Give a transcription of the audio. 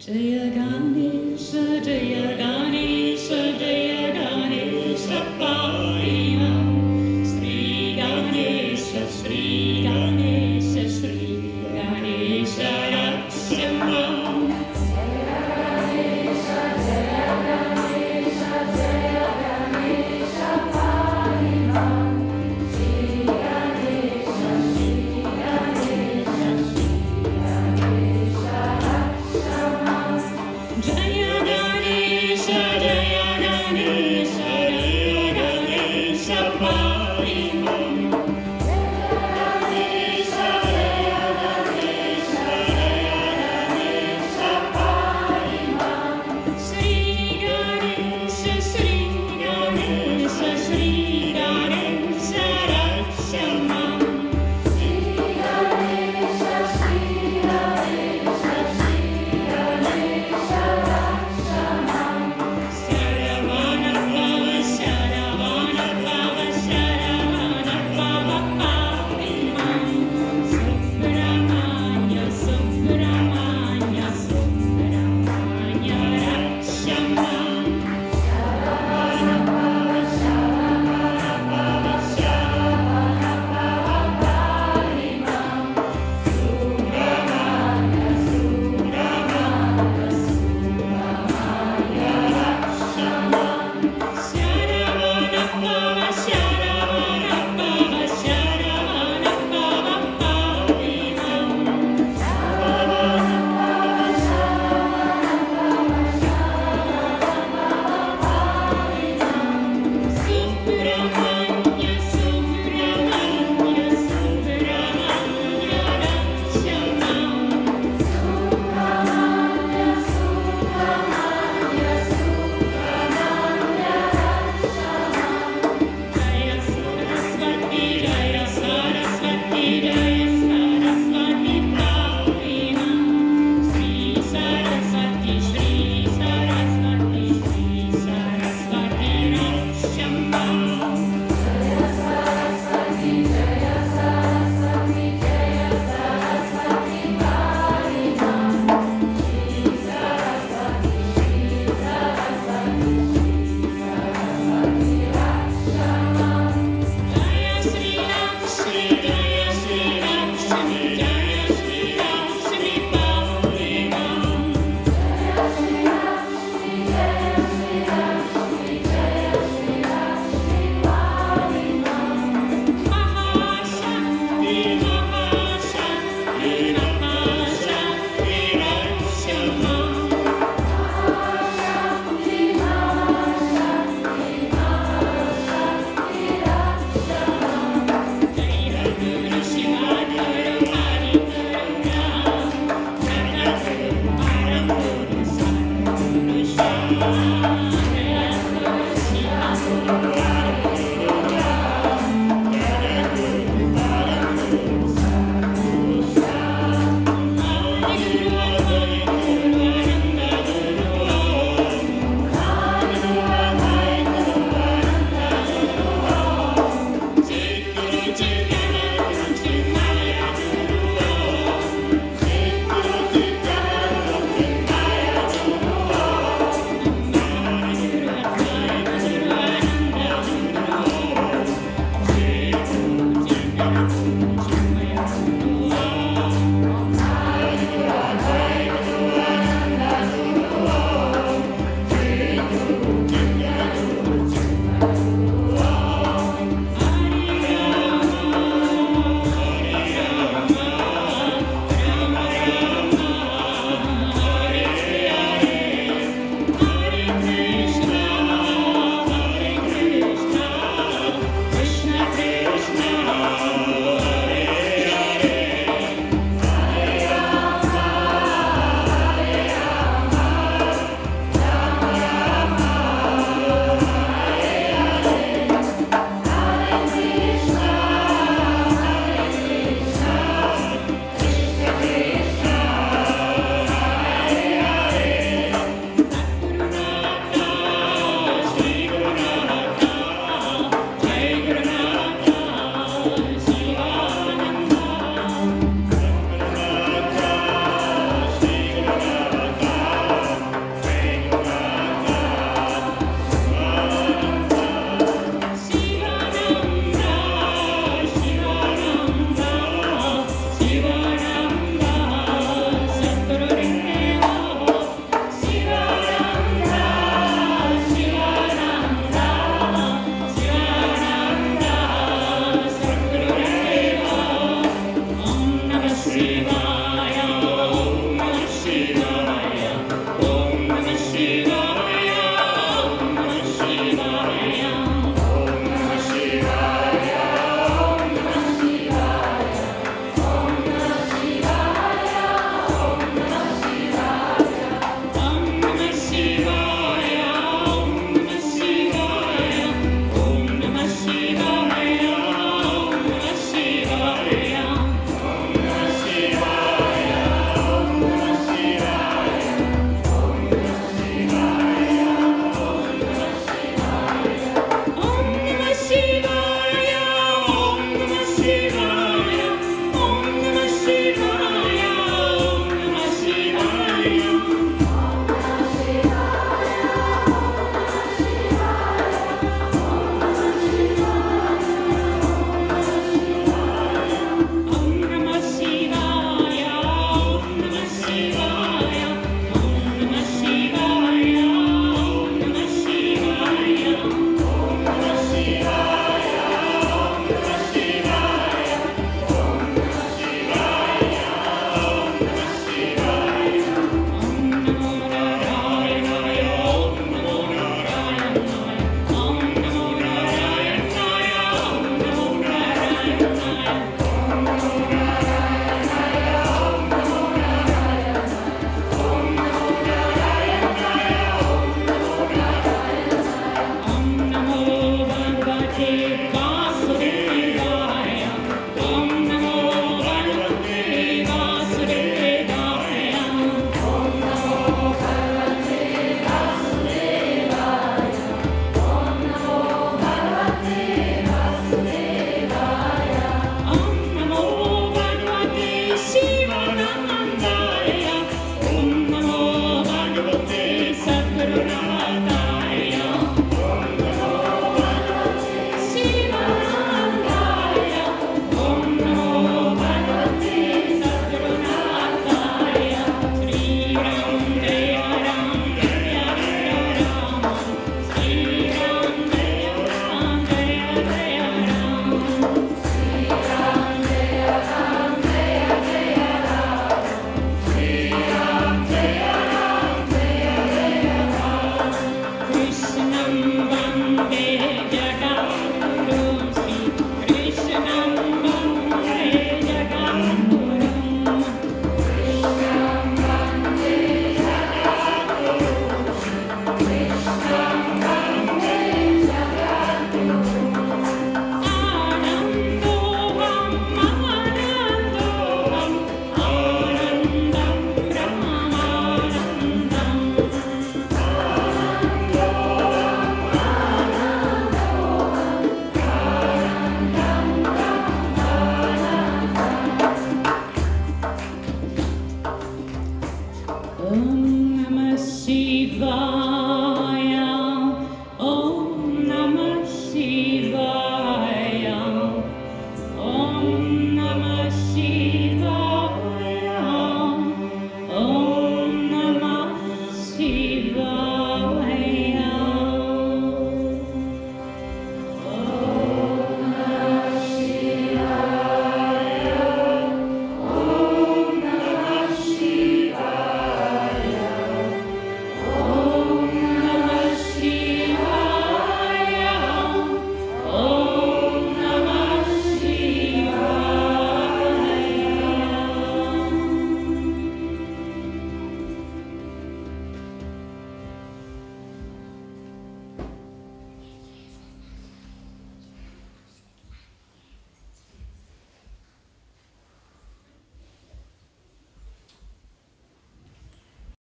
Jaya Ganesha, Jaya Ganesha, Jaya